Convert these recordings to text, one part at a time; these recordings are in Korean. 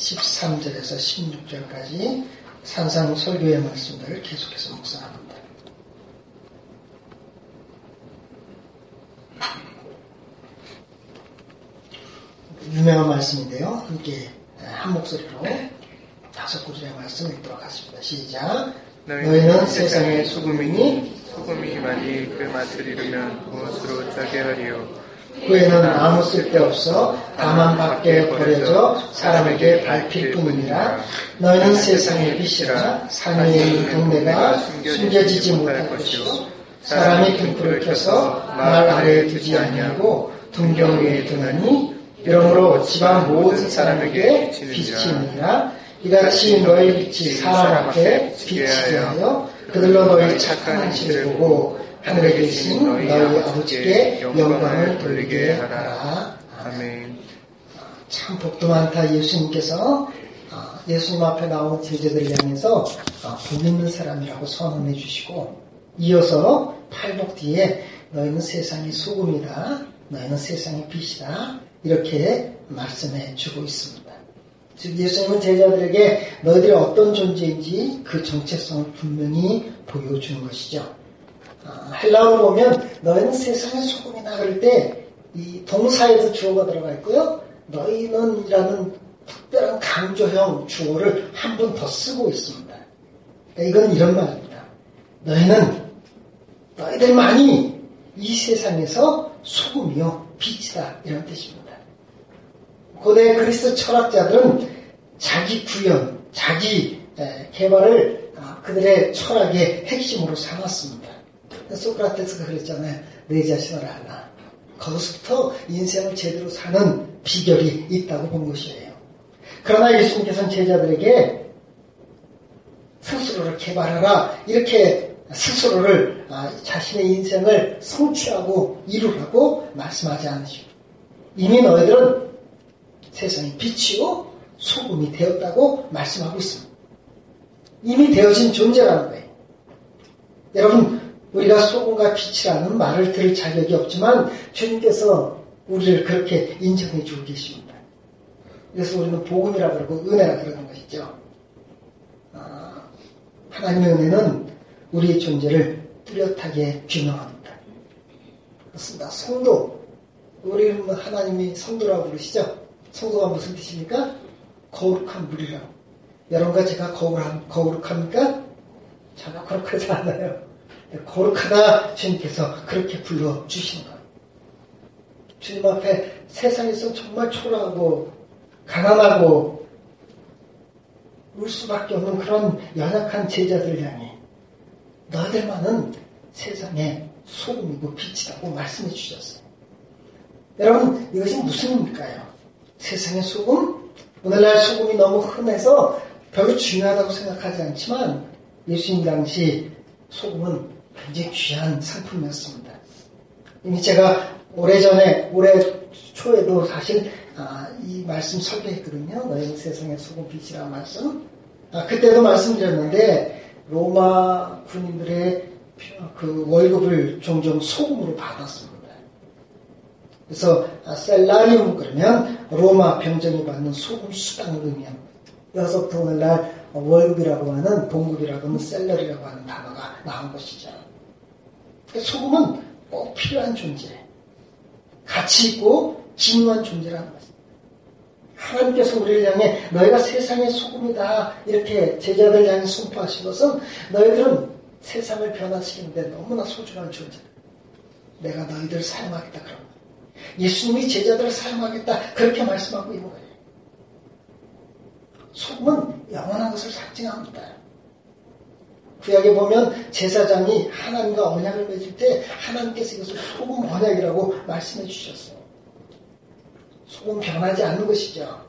13절에서 16절까지 산상 설교의 말씀들을 계속해서 묵상합니다. 유명한 말씀인데요. 함께 한 목소리로 다섯 구절의 말씀 읽도록 하겠습니다. 시작. 너희는 세상의 소금이니 소금이 만일 그 맛을 잃으면 무엇으로 짜게 하리요 후에는 아무 쓸데없어 다만 밖에 버려져 사람에게 밟힐 뿐이니라. 너희는 세상의 빛이라. 산에 있는 동네가 숨겨지지 못할 것이요. 사람이 등불을 켜서 말 아래에 두지 아니하고 등경 위에 두나니 이러므로 집안 모든 사람에게 빛이니라. 이같이 너희 빛이 사람 앞에 비치게 하여 그들로 너희 착한 행실을 보고 하늘에 계신 너희 아버지께 영광을 돌리게 하라. 아멘. 참 복도 많다 예수님께서 아, 예수님 앞에 나온 제자들을 향해서 아, 복 있는 사람이라고 선언해 주시고 이어서 팔복 뒤에 너희는 세상의 소금이다. 너희는 세상의 빛이다. 이렇게 말씀해 주고 있습니다. 즉 예수님은 제자들에게 너희들이 어떤 존재인지 그 정체성을 분명히 보여주는 것이죠. 아, 헬라어로 보면 너희는 세상의 소금이다 그럴 때 이 동사에도 주어가 들어가 있고요. 너희는이라는 특별한 강조형 주어를 한 번 더 쓰고 있습니다. 그러니까 이건 이런 말입니다. 너희는 너희들만이 이 세상에서 소금이요 빛이다 이런 뜻입니다. 고대 그리스 철학자들은 자기 구현, 자기 개발을 아, 그들의 철학의 핵심으로 삼았습니다. 소크라테스가 그랬잖아요. 내 자신을 알라. 거기서부터 인생을 제대로 사는 비결이 있다고 본 것이에요. 그러나 예수님께서는 제자들에게 스스로를 개발하라. 이렇게 스스로를 아, 자신의 인생을 성취하고 이루라고 말씀하지 않으십니다. 이미 너희들은 세상의 빛이요 소금이 되었다고 말씀하고 있습니다. 이미 되어진 존재라는 거예요. 여러분 우리가 소금과 빛이라는 말을 들을 자격이 없지만 주님께서 우리를 그렇게 인정해 주고 계십니다. 그래서 우리는 복음이라 그러고 은혜라 그러는 것이죠. 아, 하나님의 은혜는 우리의 존재를 뚜렷하게 규명합니다. 그렇습니다. 성도. 우리는 뭐 하나님이 성도라고 부르시죠? 성도가 무슨 뜻입니까? 거룩한 물이라고. 여러분과 제가 거룩한, 거룩합니까? 전혀 거룩하지 않아요. 거룩하다 주님께서 그렇게 불러주신 거예요. 주님 앞에 세상에서 정말 초라하고 가난하고 울 수밖에 없는 그런 연약한 제자들 향해 너희들만은 세상의 소금이고 빛이라고 말씀해 주셨어요. 여러분 이것이 무슨 의미일까요? 세상의 소금? 오늘날 소금이 너무 흔해서 별로 중요하다고 생각하지 않지만 예수님 당시 소금은 굉장히 귀한 상품이었습니다. 이미 제가 오래전에, 올해 초에도 사실 아, 이 말씀 설계했거든요. 너희는 세상의 소금 빛이라는 말씀. 아, 그때도 말씀드렸는데 로마 군인들의 그 월급을 종종 소금으로 받았습니다. 그래서 아, 셀라리움 그러면 로마 병정이 받는 소금 수당을 의미합니다. 여기서부터 오늘날 월급이라고 하는 봉급이라고 하는 셀러리라고 하는 단어가 나온 것이죠. 소금은 꼭 필요한 존재. 가치 있고 중요한 존재라는 것입니다. 하나님께서 우리를 향해 너희가 세상의 소금이다 이렇게 제자들 향해 선포하신 것은 너희들은 세상을 변화시키는데 너무나 소중한 존재다. 내가 너희들을 사용하겠다 그런 거예요. 예수님이 제자들을 사용하겠다 그렇게 말씀하고 있는 거예요. 소금은 영원한 것을 상징합니다. 구약에 보면 제사장이 하나님과 언약을 맺을 때 하나님께서 이것을 소금 언약이라고 말씀해 주셨어요. 소금 변하지 않는 것이죠.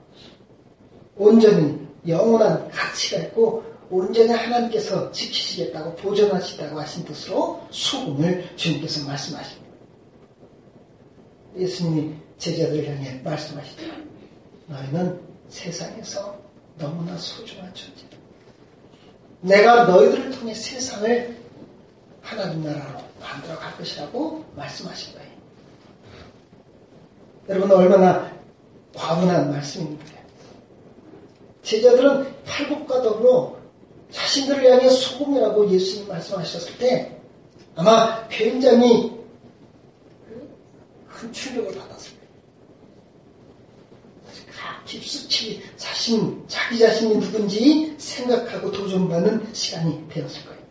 온전히 영원한 가치가 있고 온전히 하나님께서 지키시겠다고 보존하시다고 하신 뜻으로 소금을 주님께서 말씀하십니다. 예수님이 제자들을 향해 말씀하시죠. 너희는 세상에서 너무나 소중한 존재다. 내가 너희들을 통해 세상을 하나님 나라로 만들어 갈 것이라고 말씀하신 거예요. 여러분 얼마나 과분한 말씀입니까? 제자들은 팔복과 더불어 자신들을 향해 소금이라고 예수님 말씀하셨을 때 아마 굉장히 큰 충격을 받았을 거예요. 깊숙이 자신, 자기 자신이 누군지 생각하고 도전받는 시간이 되었을 거예요.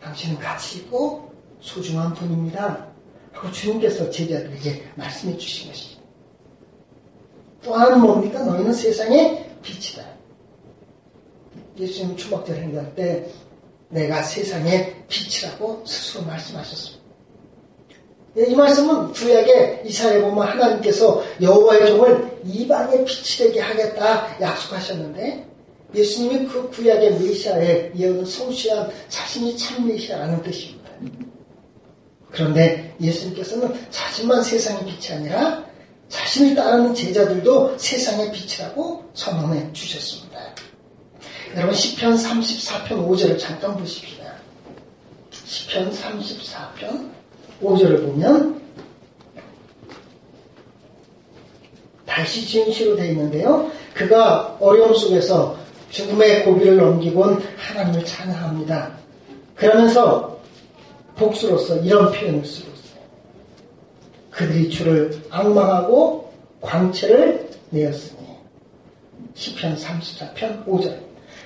당신은 가치 있고 소중한 분입니다. 하고 주님께서 제자들에게 말씀해 주신 것이죠. 또한 뭡니까? 너희는 세상의 빛이다. 예수님 추박절 행사할 때 내가 세상의 빛이라고 스스로 말씀하셨습니다. 예, 이 말씀은 구약에 이사에 보면 하나님께서 여호와의 종을 이방의 빛이 되게 하겠다 약속하셨는데 예수님이 그 구약의 메시아에 예언을 성취한 자신이 참 메시아라는 뜻입니다. 그런데 예수님께서는 자신만 세상의 빛이 아니라 자신을 따르는 제자들도 세상의 빛이라고 선언해 주셨습니다. 여러분 10편 34편 5절을 잠깐 보십시다. 10편 34편 5절을 보면 다시 시로 되어 있는데요. 그가 어려움 속에서 죽음의 고비를 넘기곤 하나님을 찬양합니다. 그러면서 복수로서 이런 표현을 쓰고 있어요. 그들이 주를 악망하고 광채를 내었으니 10편 34편 5절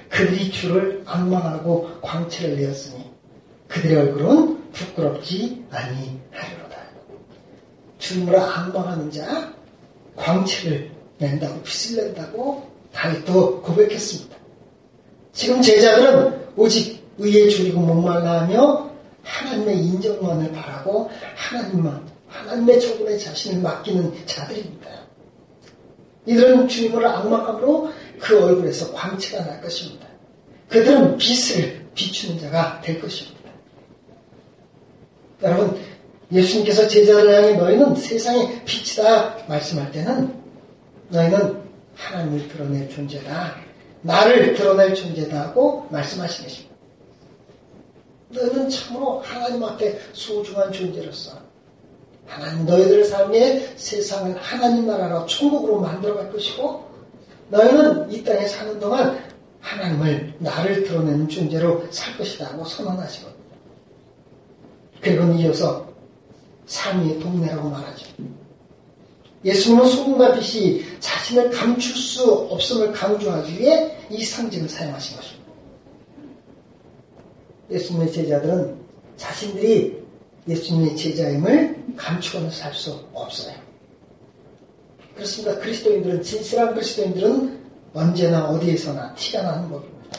그들이 주를 악망하고 광채를 내었으니 그들의 얼굴은 부끄럽지 아니하리로다. 주님을 악망하는 자 광채를 낸다고 빛을 낸다고 다윗도 고백했습니다. 지금 제자들은 오직 의에 줄이고 목말라하며 하나님의 인정만을 바라고 하나님만 하나님의 조건에 자신을 맡기는 자들입니다. 이들은 주님을 악망함으로 그 얼굴에서 광채가 날 것입니다. 그들은 빛을 비추는 자가 될 것입니다. 여러분, 예수님께서 제자를 향해 너희는 세상의 빛이다 말씀할 때는 너희는 하나님을 드러낼 존재다. 나를 드러낼 존재다고 말씀하신 것입니다. 너희는 참으로 하나님 앞에 소중한 존재로서 하나님 너희들 삶에 세상을 하나님 나라로 천국으로 만들어갈 것이고 너희는 이 땅에 사는 동안 하나님을 나를 드러내는 존재로 살 것이다고 선언하시고 100은 이어서 상위의 동네라고 말하죠. 예수님은 소금과 빛이 자신을 감출 수 없음을 강조하기 위해 이 상징을 사용하신 것입니다. 예수님의 제자들은 자신들이 예수님의 제자임을 감추고는 살 수 없어요. 그렇습니다. 그리스도인들은 진실한 그리스도인들은 언제나 어디에서나 티가 나는 법입니다.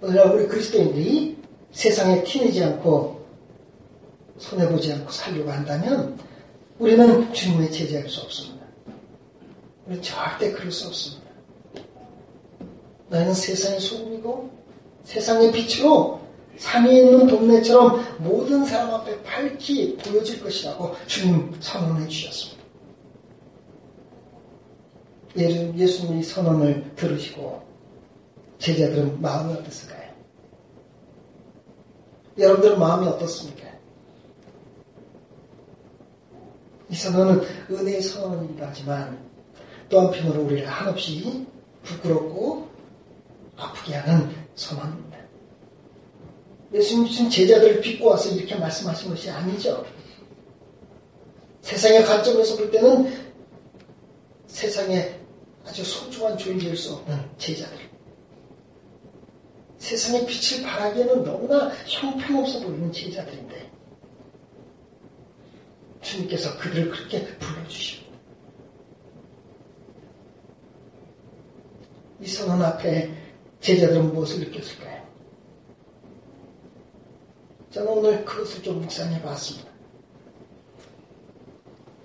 오늘날 우리 그리스도인들이 세상에 티내지 않고 손해보지 않고 살려고 한다면 우리는 주님의 제자일 수 없습니다. 우리는 절대 그럴 수 없습니다. 너희는 세상의 소금이고 세상의 빛으로 산이 있는 동네처럼 모든 사람 앞에 밝히 보여질 것이라고 주님 선언해 주셨습니다. 예수님이 선언을 들으시고 제자들은 마음이 어땠을까요? 여러분들은 마음이 어떻습니까? 이 선언은 은혜의 선언이기도 하지만 또 한편으로 우리를 한없이 부끄럽고 아프게 하는 선언입니다. 예수님 준 제자들을 빚고 와서 이렇게 말씀하신 것이 아니죠. 세상의 관점에서 볼 때는 세상에 아주 소중한 존재일 수 없는 제자들. 세상의 빛을 발하기에는 너무나 형편없어 보이는 제자들인데 주님께서 그들을 그렇게 불러주십니다. 이 선언 앞에 제자들은 무엇을 느꼈을까요? 저는 오늘 그것을 좀 묵상해 봤습니다.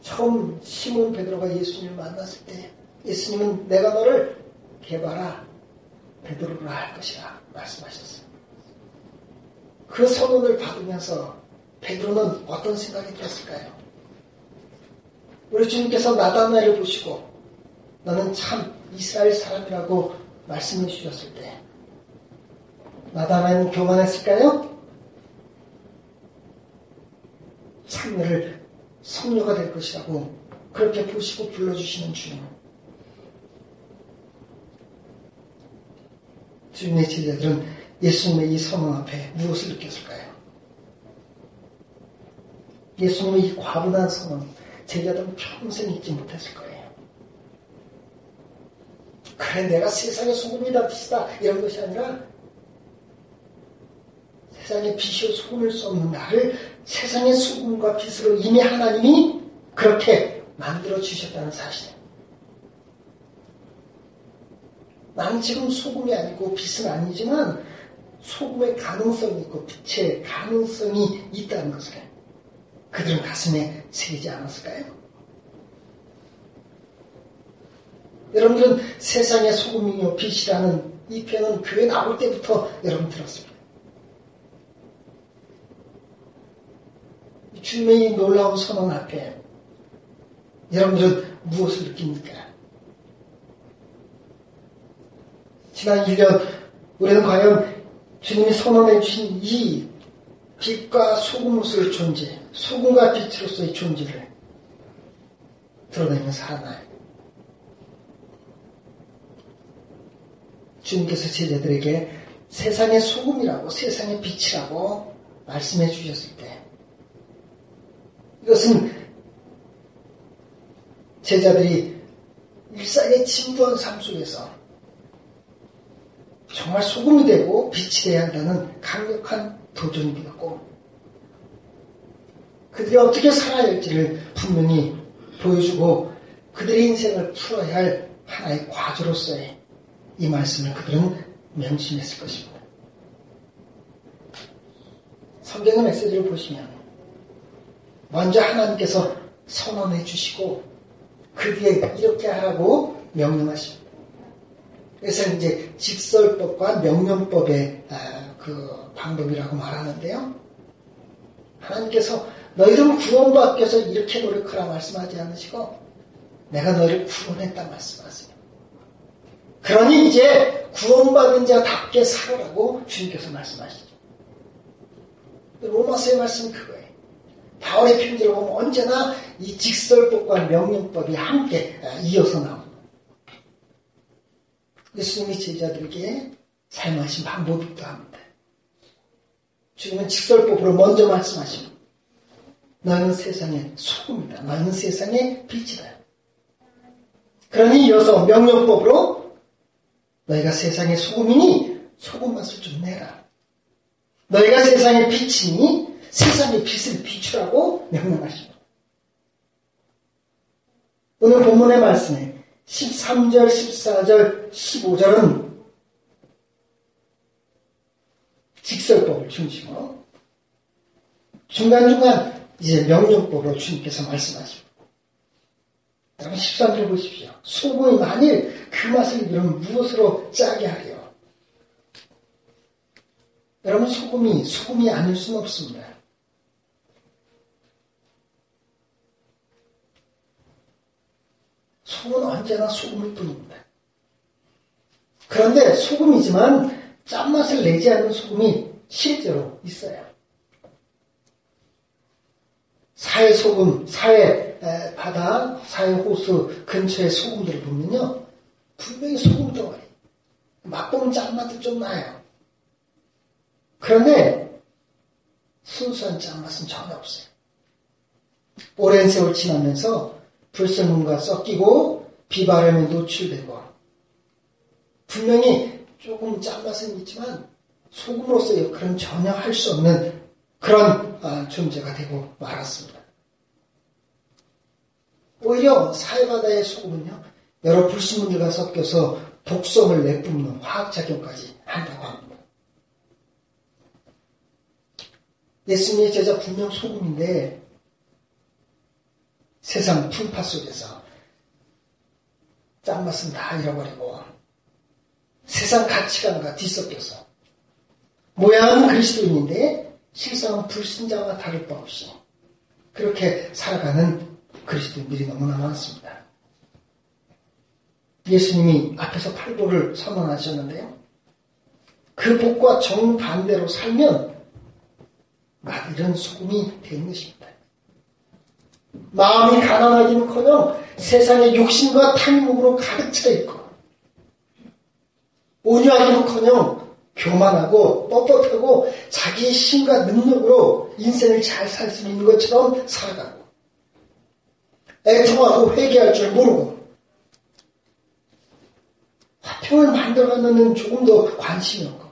처음 시몬 베드로가 예수님을 만났을 때 예수님은 내가 너를 개발아 베드로로 할 것이라 말씀하셨어요. 그 선언을 받으면서 베드로는 어떤 생각이 들었을까요? 우리 주님께서 나다나엘을 보시고 너는 참 이스라엘 사람이라고 말씀해 주셨을 때 나다나엘은 교만했을까요? 참여를 성녀가 될 것이라고 그렇게 보시고 불러주시는 주님. 주님의 제자들은 예수님의 이 선언 앞에 무엇을 느꼈을까요? 예수님의 이 과분한 선언, 제자들은 평생 잊지 못했을 거예요. 그래, 내가 세상의 소금이다, 빛이다, 이런 것이 아니라 세상의 빛이요 소금을 수 없는 나를 세상의 소금과 빛으로 이미 하나님이 그렇게 만들어 주셨다는 사실. 나는 지금 소금이 아니고 빛은 아니지만 소금의 가능성이 있고 빛의 가능성이 있다는 것을 그들은 가슴에 새기지 않았을까요? 여러분들은 세상의 소금이요 빛이라는 이 표현은 교회 나올 때부터 여러분 들었습니다. 주님의 놀라운 선언 앞에 여러분들은 무엇을 느낍니까? 지난 1년 우리는 과연 주님이 선언해 주신 이 빛과 소금으로서의 존재, 소금과 빛으로서의 존재를 드러내며 살았나요? 주님께서 제자들에게 세상의 소금이라고 세상의 빛이라고 말씀해 주셨을 때 이것은 제자들이 일상의 진부한 삶 속에서 정말 소금이 되고 빛이 되어야 한다는 강력한 도전이었고 그들이 어떻게 살아야 할지를 분명히 보여주고 그들의 인생을 풀어야 할 하나의 과제로서의 이 말씀을 그들은 명심했을 것입니다. 성경의 메시지를 보시면 먼저 하나님께서 선언해 주시고 그 뒤에 이렇게 하라고 명령하십니다. 그래서 이제 직설법과 명령법의 아, 그 방법이라고 말하는데요. 하나님께서 너희들은 구원받기 위해서 이렇게 노력하라 말씀하지 않으시고 내가 너희를 구원했다 말씀하세요. 그러니 이제 구원받은 자답게 살아라고 주님께서 말씀하시죠. 로마서의 말씀은 그거예요. 바울의 편지를 보면 언제나 이 직설법과 명령법이 함께 이어서 나옵니다. 예수님이 제자들에게 사용하신 방법이기도 합니다. 주님은 직설법으로 먼저 말씀하십니다. 너는 세상의 소금이다. 너는 세상의 빛이다. 그러니 이어서 명령법으로 너희가 세상의 소금이니 소금 맛을 좀 내라. 너희가 세상의 빛이니 세상의 빛을 비추라고 명령하십니다. 오늘 본문의 말씀에 13절, 14절, 15절은 직설법을 중심으로 중간중간 이제 명령법으로 주님께서 말씀하십니다. 여러분 13절 보십시오. 소금이 만일 그 맛을 이런 무엇으로 짜게 하려? 여러분 소금이 소금이 아닐 수는 없습니다. 소금은 언제나 소금일 뿐입니다. 그런데 소금이지만 짠맛을 내지 않는 소금이 실제로 있어요. 사해 소금, 사해 바다, 사해 호수 근처의 소금들을 보면요. 분명히 소금 덩어리. 맛보면 짠맛도 좀 나요. 그런데 순수한 짠맛은 전혀 없어요. 오랜 세월 지나면서 불순물과 섞이고 비바람에 노출되고 분명히 조금 짠 맛은 있지만 소금으로서의 역할은 전혀 할 수 없는 그런 아, 존재가 되고 말았습니다. 오히려 사회바다의 소금은요, 여러 불순물들과 섞여서 독성을 내뿜는 화학작용까지 한다고 합니다. 예수님의 제자 분명 소금인데 세상 풍파 속에서 짠맛은 다 잃어버리고 세상 가치관과 뒤섞여서 모양은 그리스도인인데 실상은 불신자와 다를 바 없이 그렇게 살아가는 그리스도인들이 너무나 많습니다. 예수님이 앞에서 팔복을 선언하셨는데요. 그 복과 정반대로 살면 마들은 소금이 되는 것입니다. 마음이 가난하기는커녕 세상의 욕심과 탐욕으로 가득 차 있고 온유하기는커녕 교만하고 뻣뻣하고 자기의 힘과 능력으로 인생을 잘 살 수 있는 것처럼 살아가고 애통하고 회개할 줄 모르고 화평을 만들어가는 조금도 관심이 없고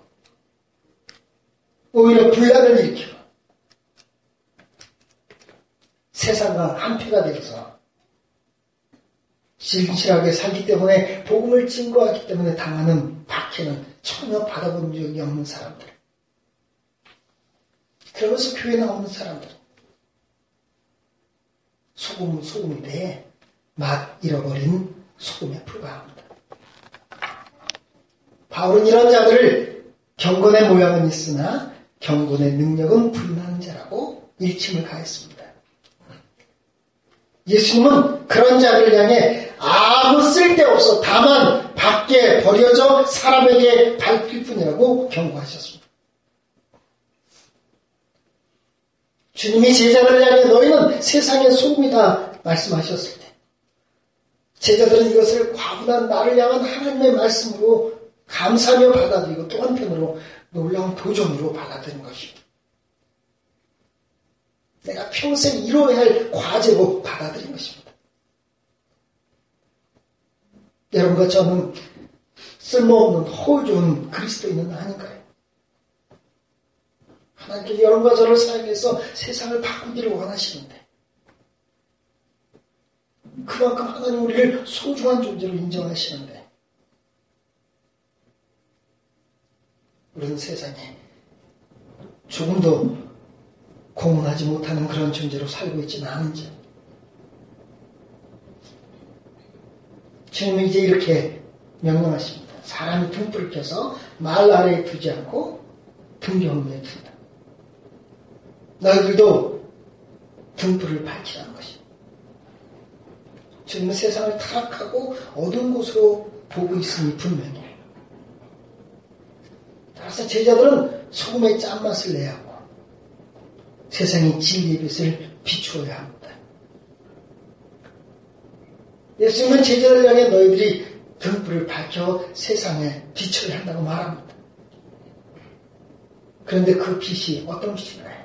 오히려 분란을 일으키고 세상과 한패가 되어서 진실하게 살기 때문에 복음을 증거하기 때문에 당하는 박해는 전혀 받아본 적이 없는 사람들. 그러면서 교회 나오는 사람들. 소금은 소금인데 맛 잃어버린 소금에 불과합니다. 바울은 이런 자들을 경건의 모양은 있으나 경건의 능력은 불나는 자라고 일침을 가했습니다. 예수님은 그런 자를 향해 아무 쓸데없어 다만 밖에 버려져 사람에게 밟힐 뿐이라고 경고하셨습니다. 주님이 제자들을 향해 너희는 세상의 소금이다 말씀하셨을 때 제자들은 이것을 과분한 나를 향한 하나님의 말씀으로 감사하며 받아들이고 또 한편으로 놀라운 도전으로 받아들인 것입니다. 내가 평생 이뤄야 할 과제로 받아들인 것입니다. 여러분과 저는 쓸모없는 허울 좋은 그리스도인은 아닌가요? 하나님께 여러분과 저를 사용해서 세상을 바꾸기를 원하시는데 그만큼 하나님 우리를 소중한 존재로 인정하시는데 우리는 세상에 조금도 공헌하지 못하는 그런 존재로 살고 있지는 않은지. 주님이 이제 이렇게 명령하십니다. 사람이 등불을 켜서 말 아래에 두지 않고 등경로에 둔다. 너희들도 등불을 밝히라는 것입니다. 주님은 세상을 타락하고 어두운 곳으로 보고 있으니 분명해요. 따라서 제자들은 소금의 짠맛을 내야 하고 세상의 진리의 빛을 비추어야 합니다. 예수님은 제자를 향해 너희들이 등불을 밝혀 세상에 빛을 한다고 말합니다. 그런데 그 빛이 어떤 빛인가요?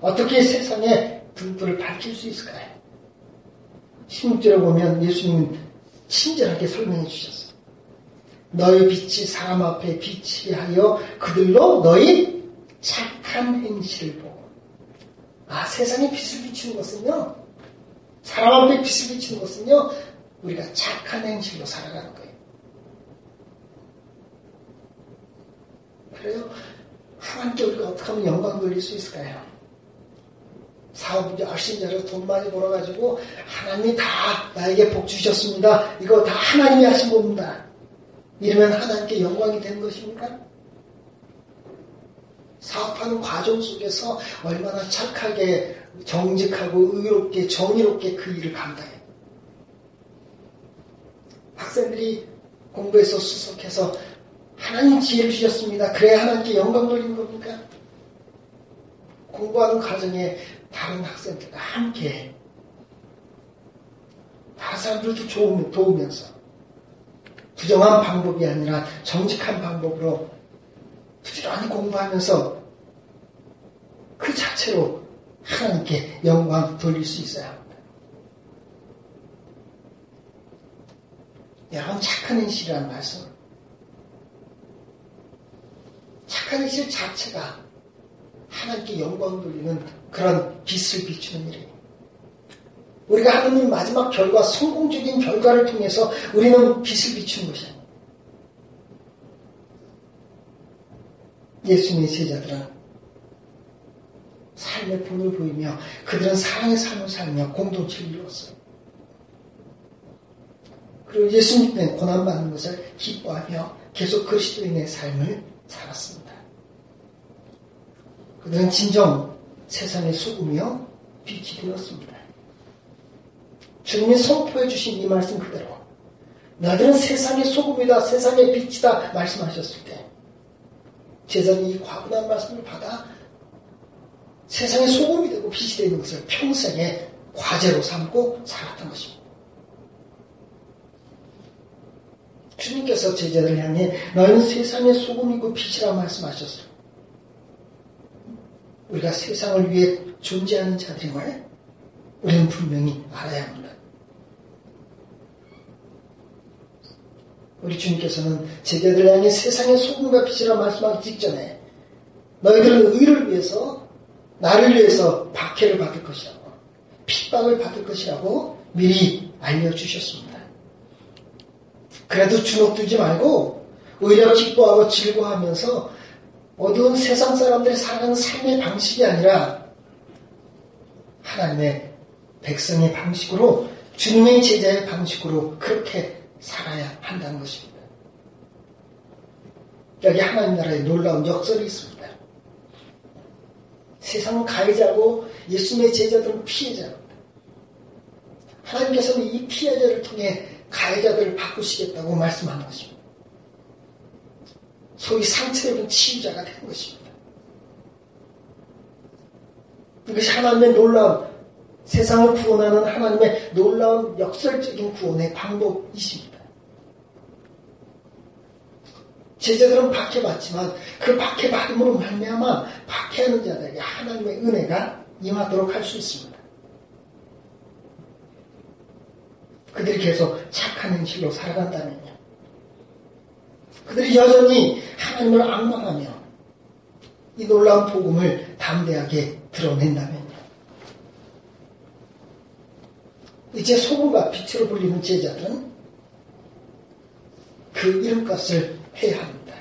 어떻게 세상에 등불을 밝힐 수 있을까요? 16절에 보면 예수님은 친절하게 설명해 주셨어요. 너희 빛이 사람 앞에 빛이 하여 그들로 너희 착한 행실을 아, 세상에 빛을 비추는 것은요, 사람 앞에 빛을 비추는 것은요, 우리가 착한 행실로 살아가는 거예요. 그래요? 하나님께 우리가 어떻게 하면 영광 돌릴 수 있을까요? 사업 열심히 잘해서 돈 많이 벌어가지고 하나님이 다 나에게 복 주셨습니다. 이거 다 하나님이 하신 겁니다. 이러면 하나님께 영광이 되는 것입니까? 사업하는 과정 속에서 얼마나 착하게 정직하고 의롭게 정의롭게 그 일을 감당해. 학생들이 공부해서 수석해서 하나님 지혜를 주셨습니다. 그래야 하나님께 영광 돌리는 겁니까? 공부하는 과정에 다른 학생들과 함께 다른 사람들도 도우면서 부정한 방법이 아니라 정직한 방법으로 부지런히 공부하면서 그 자체로 하나님께 영광 돌릴 수 있어야 합니다. 여러분 착한 인실이라는 말씀 착한 인실 자체가 하나님께 영광 돌리는 그런 빛을 비추는 일이에요. 우리가 하느님 마지막 결과, 성공적인 결과를 통해서 우리는 빛을 비추는 것이야. 예수님의 제자들은 삶의 본을 보이며 그들은 사랑의 삶을 살며 공동체를 이루었어요. 그리고 예수님 때문에 고난받는 것을 기뻐하며 계속 그리스도인의 삶을 살았습니다. 그들은 진정 세상의 소금이요 빛이 되었습니다. 주님이 선포해 주신 이 말씀 그대로 나들은 세상의 소금이다 세상의 빛이다 말씀하셨을 때 제자는 이 과분한 말씀을 받아 세상의 소금이 되고 빛이 되는 것을 평생의 과제로 삼고 살았던 것입니다. 주님께서 제자를 향해 너희는 세상의 소금이고 빛이라 말씀하셨어요. 우리가 세상을 위해 존재하는 자들임을 우리는 분명히 알아야 합니다. 우리 주님께서는 제자들 향해 세상의 소금과 빛이라 말씀하기 직전에 너희들은 의를 위해서 나를 위해서 박해를 받을 것이라고 핍박을 받을 것이라고 미리 알려주셨습니다. 그래도 주눅들지 말고 오히려 기뻐하고 즐거워하면서 어두운 세상 사람들이 살아가는 삶의 방식이 아니라 하나님의 백성의 방식으로 주님의 제자의 방식으로 그렇게 살아야 한다는 것입니다. 여기 하나님 나라에 놀라운 역설이 있습니다. 세상은 가해자고 예수님의 제자들은 피해자입니다. 하나님께서는 이 피해자를 통해 가해자들을 바꾸시겠다고 말씀하는 것입니다. 소위 상처 입은 치유자가 되는 것입니다. 이것이 하나님의 놀라운 세상을 구원하는 하나님의 놀라운 역설적인 구원의 방법이십니다. 제자들은 박해받지만 그 박해받음으로 말미암아 박해하는 자들에게 하나님의 은혜가 임하도록 할 수 있습니다. 그들이 계속 착한 행실로 살아간다면요. 그들이 여전히 하나님을 악망하며 이 놀라운 복음을 담대하게 드러낸다면요. 이제 소금과 빛으로 불리는 제자들은 그 이름값을 해야 합니다.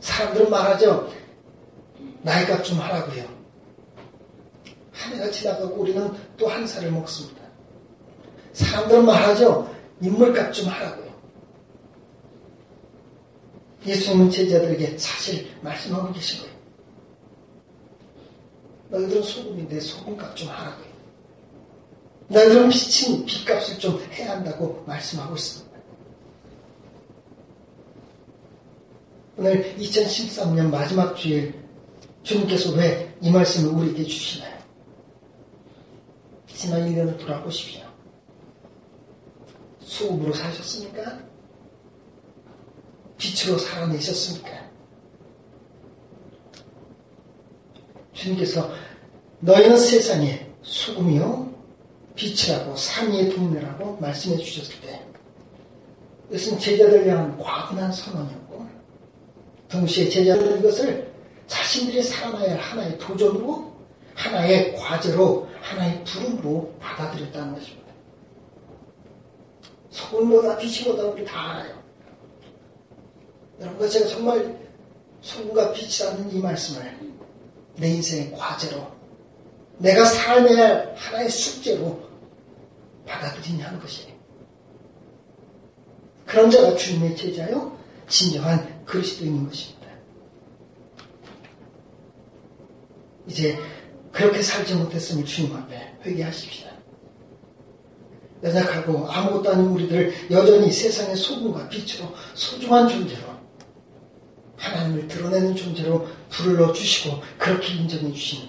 사람들은 말하죠. 나이값 좀 하라고요. 한 해가 지나가고 우리는 또 한 살을 먹습니다. 사람들은 말하죠. 인물값 좀 하라고요. 예수님은 제자들에게 사실 말씀하고 계신 거예요. 너희들은 소금인데 소금값 좀 하라고요. 너희들은 빛인 빛값을 좀 해야 한다고 말씀하고 있습니다. 오늘 2013년 마지막 주일 주님께서 왜 이 말씀을 우리에게 주시나요? 지난 1년을 돌아보십시오. 수업으로 사셨습니까? 빛으로 살아내셨습니까? 주님께서 너희는 세상에 수금이요 빛이라고 삼위의 동료라고 말씀해 주셨을 때 이것은 제자들 향한 과분한 선언이었고 동시에 제자들은 이것을 자신들이 살아나야 할 하나의 도전으로 하나의 과제로 하나의 부름으로 받아들였다는 것입니다. 소금보다 빛이보다 우리 다 알아요. 여러분, 제가 정말 소금과 빛이라는 이 말씀을 내 인생의 과제로 내가 삶의 할 하나의 숙제로 받아들이냐는 것이에요. 그런 자가 주님의 제자요, 진정한 그리스도인인 것입니다. 이제 그렇게 살지 못했으면 주님 앞에 회개하십시다. 연약하고 아무것도 아닌 우리들을 여전히 세상의 소금과 빛으로 소중한 존재로 하나님을 드러내는 존재로 불러 주시고 그렇게 인정해 주신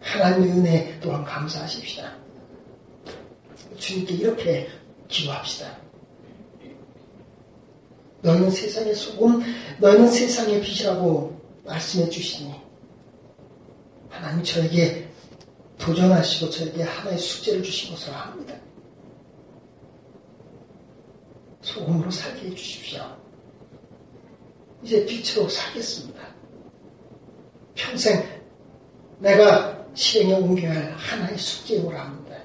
하나님의 은혜 또한 감사하십시다. 주님께 이렇게 기도합시다. 너희는 세상의 소금, 너희는 세상의 빛이라고 말씀해 주시니 하나님 저에게 도전하시고 저에게 하나의 숙제를 주신 것으로 합니다. 소금으로 살게 해주십시오. 이제 빛으로 살겠습니다. 평생 내가 실행에 옮겨야 할 하나의 숙제로 합니다.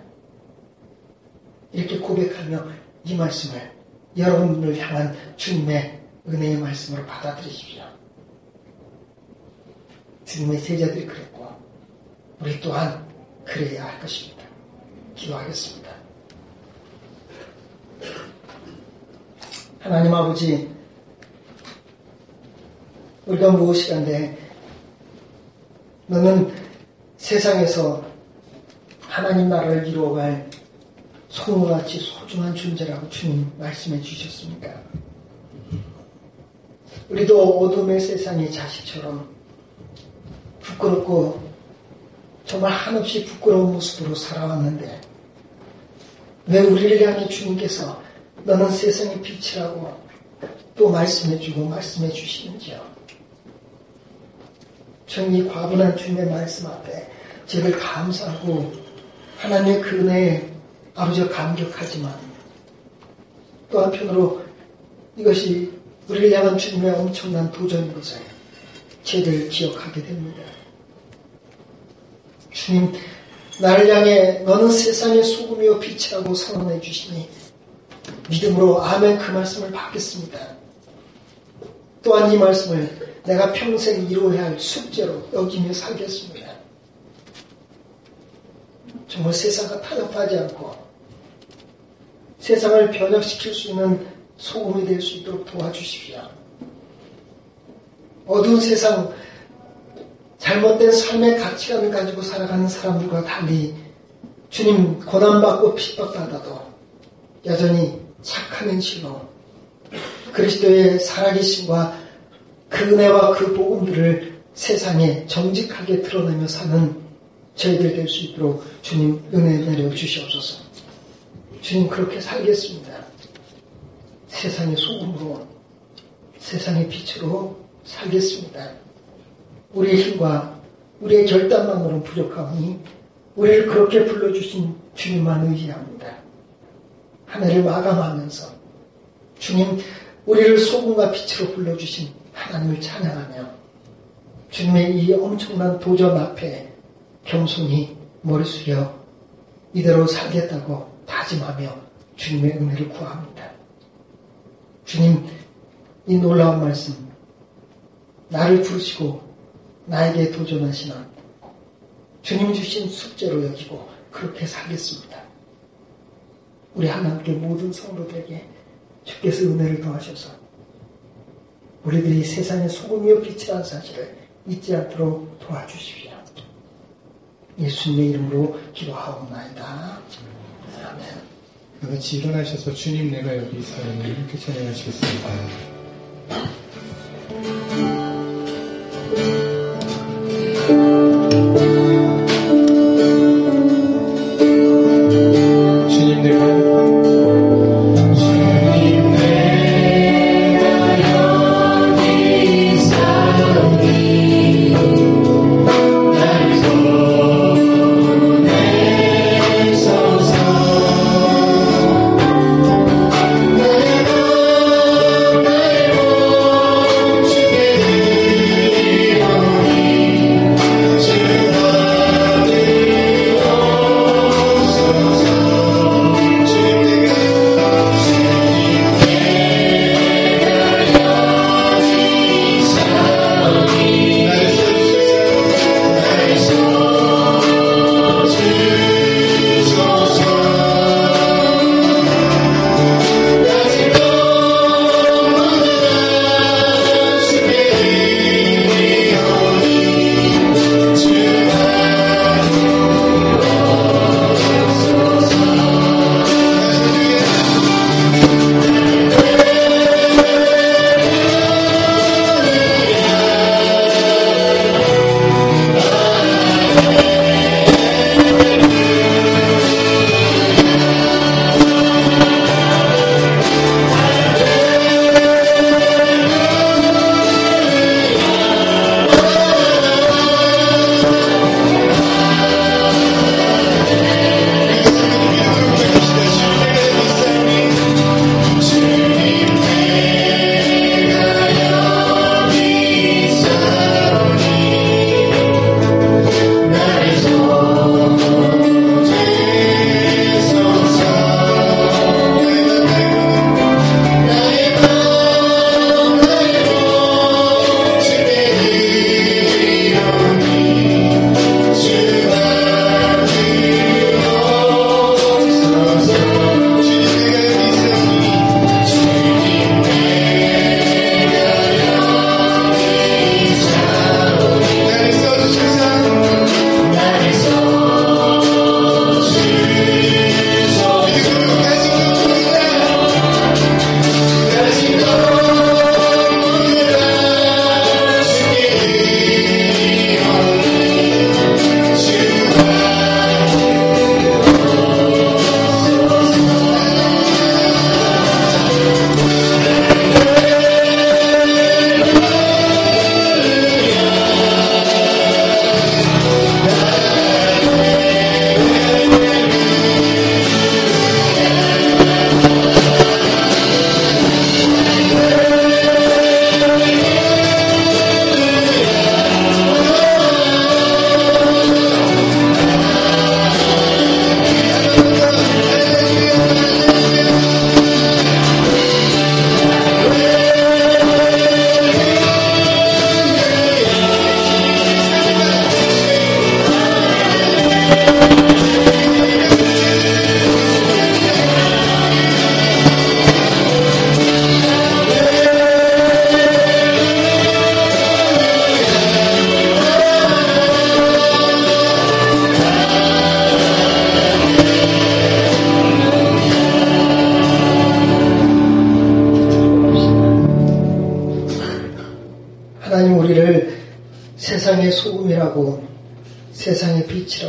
이렇게 고백하며 이 말씀을 여러분을 향한 주님의 은혜의 말씀으로 받아들이십시오. 주님의 제자들이 그랬고 우리 또한 그래야 할 것입니다. 기도하겠습니다. 하나님 아버지 우리가 무엇이간데 너는 세상에서 하나님 나라를 이루어갈 소금같이 소중한 존재라고 주님 말씀해 주셨습니까? 우리도 어둠의 세상의 자식처럼 부끄럽고 정말 한없이 부끄러운 모습으로 살아왔는데 왜 우리를 향해 주님께서 너는 세상의 빛이라고 또 말씀해주고 말씀해 주시는지요? 저는 과분한 주님의 말씀 앞에 제를 감사하고 하나님의 그 은혜에 아버지가 감격하지만 또 한편으로 이것이 우리를 향한 주님의 엄청난 도전인 것을 제들 기억하게 됩니다. 주님, 나를 향해 너는 세상의 소금이요 빛이라고 선언해 주시니 믿음으로 아멘 그 말씀을 받겠습니다. 또한 이 말씀을 내가 평생 이루어야 할 숙제로 여기며 살겠습니다. 정말 세상과 타협하지 않고 세상을 변혁시킬 수 있는 소금이 될 수 있도록 도와주십시오. 어두운 세상, 잘못된 삶의 가치관을 가지고 살아가는 사람들과 달리 주님 고난받고 핍박받아도 여전히 착한 행실로 그리스도의 살아계심과 그 은혜와 그 복음들을 세상에 정직하게 드러내며 사는 저희들 될 수 있도록 주님 은혜 내려 주시옵소서. 주님 그렇게 살겠습니다. 세상의 소금으로 세상의 빛으로 살겠습니다. 우리의 힘과 우리의 결단만으로는 부족하오니 우리를 그렇게 불러주신 주님만 의지합니다. 하늘을 마감하면서 주님 우리를 소금과 빛으로 불러주신 하나님을 찬양하며 주님의 이 엄청난 도전 앞에 겸손히 머리 숙여 이대로 살겠다고 다짐하며 주님의 은혜를 구합니다. 주님, 이 놀라운 말씀, 나를 부르시고 나에게 도전하시나 주님 주신 숙제로 여기고 그렇게 살겠습니다. 우리 하나님께 모든 성도들에게 주께서 은혜를 더하셔서 우리들이 세상의 소금이요 빛이라는 사실을 잊지 않도록 도와주십시오. 예수님의 이름으로 기도하옵나이다. 같이 일어나셔서 주님 내가 여기 있어요. 이렇게 찬양하시겠습니다.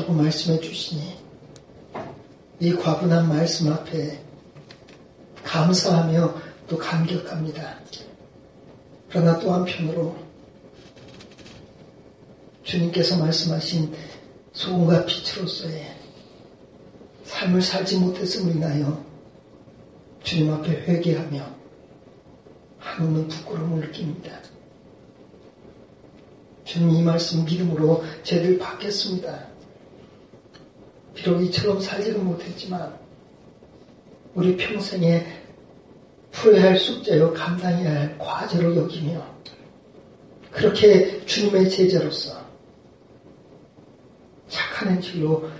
빛이라고 말씀해 주시니 이 과분한 말씀 앞에 감사하며 또 감격합니다. 그러나 또 한편으로 주님께서 말씀하신 소금과 빛으로서의 삶을 살지 못했음을 인하여 주님 앞에 회개하며 한없는 부끄러움을 느낍니다. 주님 이 말씀 믿음으로 죄를 받겠습니다. 비록 이처럼 살지는 못했지만 우리 평생에 풀어야 할 숙제요 감당해야 할 과제로 여기며 그렇게 주님의 제자로서 착한 행실로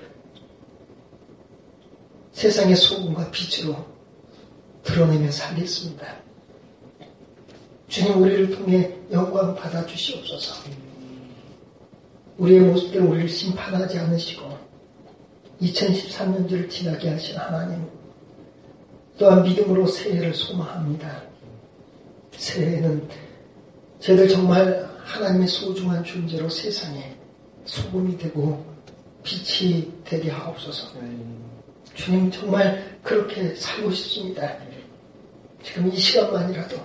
세상의 소금과 빛으로 드러내며 살겠습니다. 주님 우리를 통해 영광 받아 주시옵소서. 우리의 모습들 우리를 심판하지 않으시고 2013년도를 지나게 하신 하나님 또한 믿음으로 새해를 소망합니다. 새해는 저희들 정말 하나님의 소중한 존재로 세상에 소금이 되고 빛이 되게 하옵소서. 주님 정말 그렇게 살고 싶습니다. 지금 이 시간만이라도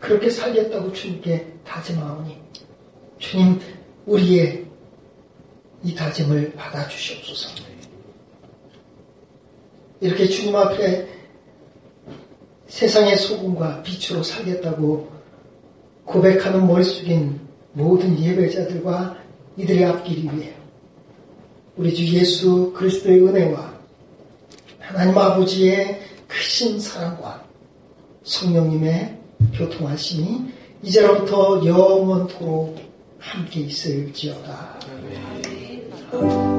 그렇게 살겠다고 주님께 다짐하오니 주님 우리의 이 다짐을 받아주시옵소서. 이렇게 주님 앞에 세상의 소금과 빛으로 살겠다고 고백하는 머리 숙인 모든 예배자들과 이들의 앞길이 위해 우리 주 예수 그리스도의 은혜와 하나님 아버지의 크신 사랑과 성령님의 교통하심이 이제로부터 영원토록 함께 있을지어다. 아멘.